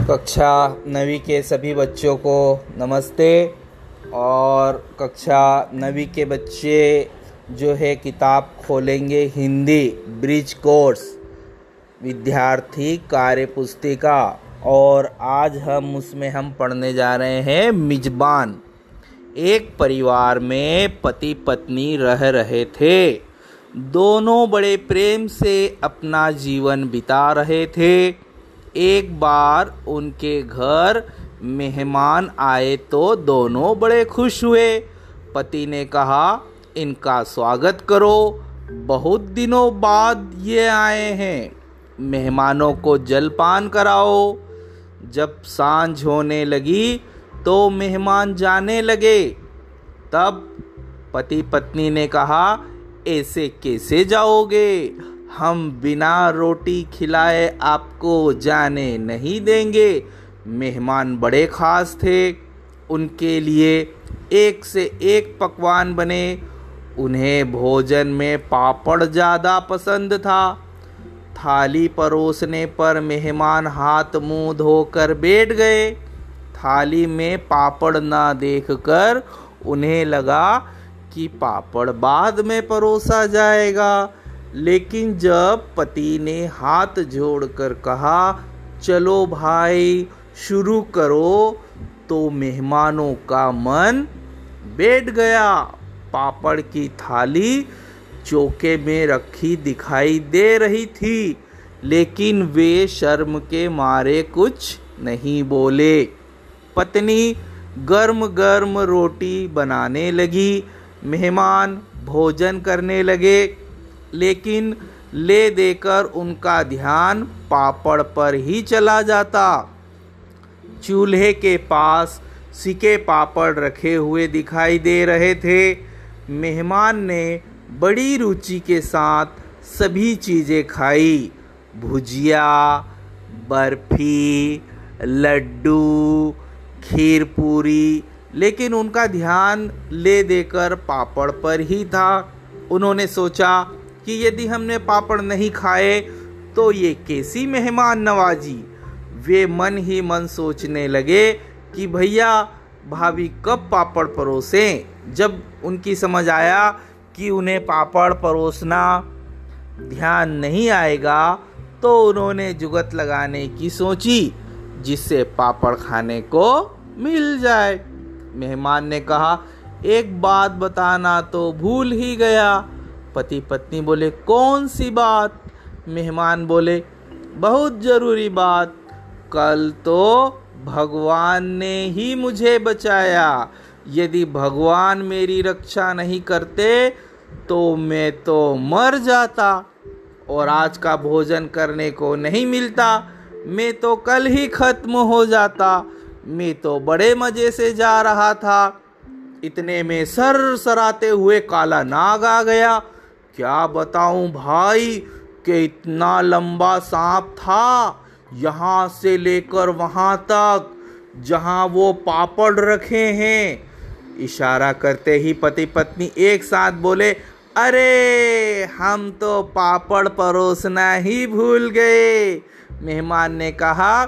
कक्षा नवी के सभी बच्चों को नमस्ते और कक्षा नवी के बच्चे जो है किताब खोलेंगे हिंदी ब्रिज कोर्स, विद्यार्थी कार्य पुस्तिका और आज हम उसमें हम पढ़ने जा रहे हैं मिजबान। एक परिवार में पति पत्नी रह रहे थे। दोनों बड़े प्रेम से अपना जीवन बिता रहे थे। एक बार उनके घर मेहमान आए तो दोनों बड़े खुश हुए। पति ने कहा, इनका स्वागत करो। बहुत दिनों बाद ये आए हैं। मेहमानों को जलपान कराओ। जब साँझ होने लगी तो मेहमान जाने लगे। तब पति पत्नी ने कहा, ऐसे कैसे जाओगे? हम बिना रोटी खिलाए आपको जाने नहीं देंगे। मेहमान बड़े ख़ास थे। उनके लिए एक से एक पकवान बने। उन्हें भोजन में पापड़ ज़्यादा पसंद था। थाली परोसने पर मेहमान हाथ मुँह धोकर बैठ गए। थाली में पापड़ ना देखकर उन्हें लगा कि पापड़ बाद में परोसा जाएगा। लेकिन जब पति ने हाथ जोड़कर कहा, चलो भाई, शुरू करो तो मेहमानों का मन बैठ गया। पापड़ की थाली चौके में रखी दिखाई दे रही थी, लेकिन वे शर्म के मारे कुछ नहीं बोले। पत्नी गर्म गर्म रोटी बनाने लगी, मेहमान भोजन करने लगे। लेकिन ले देकर उनका ध्यान पापड़ पर ही चला जाता। चूल्हे के पास सिके पापड़ रखे हुए दिखाई दे रहे थे। मेहमान ने बड़ी रुचि के साथ सभी चीज़ें खाई। भुजिया, बर्फ़ी, लड्डू, खीर पूरी, लेकिन उनका ध्यान ले देकर पापड़ पर ही था। उन्होंने सोचा कि यदि हमने पापड़ नहीं खाए तो ये कैसी मेहमान नवाजी? वे मन ही मन सोचने लगे कि भैया, भाभी कब पापड़ परोसें? जब उनकी समझ आया कि उन्हें पापड़ परोसना ध्यान नहीं आएगा तो उन्होंने जुगत लगाने की सोची, जिससे पापड़ खाने को मिल जाए। मेहमान ने कहा, एक बात बताना तो भूल ही गया। पति पत्नी बोले, कौन सी बात? मेहमान बोले, बहुत ज़रूरी बात। कल तो भगवान ने ही मुझे बचाया। यदि भगवान मेरी रक्षा नहीं करते तो मैं तो मर जाता और आज का भोजन करने को नहीं मिलता। मैं तो कल ही खत्म हो जाता। मैं तो बड़े मज़े से जा रहा था। इतने में सर सराते हुए काला नाग आ गया। क्या बताऊँ भाई कि इतना लंबा सांप था यहाँ से लेकर वहाँ तक, जहाँ वो पापड़ रखे हैं। इशारा करते ही पति पत्नी एक साथ बोले, अरे, हम तो पापड़ परोसना ही भूल गए। मेहमान ने कहा,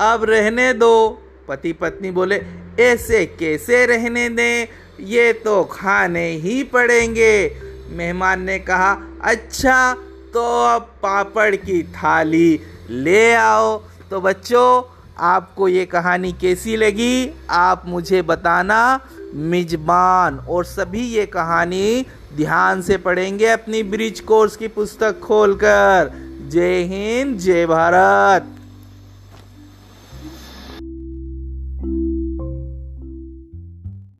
अब रहने दो। पति पत्नी बोले, ऐसे कैसे रहने दें? ये तो खाने ही पड़ेंगे। मेहमान ने कहा अच्छा तो अब पापड़ की थाली ले आओ। तो बच्चों, आपको ये कहानी कैसी लगी? आप मुझे बताना मिजबान। और सभी ये कहानी ध्यान से पढ़ेंगे अपनी ब्रिज कोर्स की पुस्तक खोलकर। जय हिंद, जय भारत।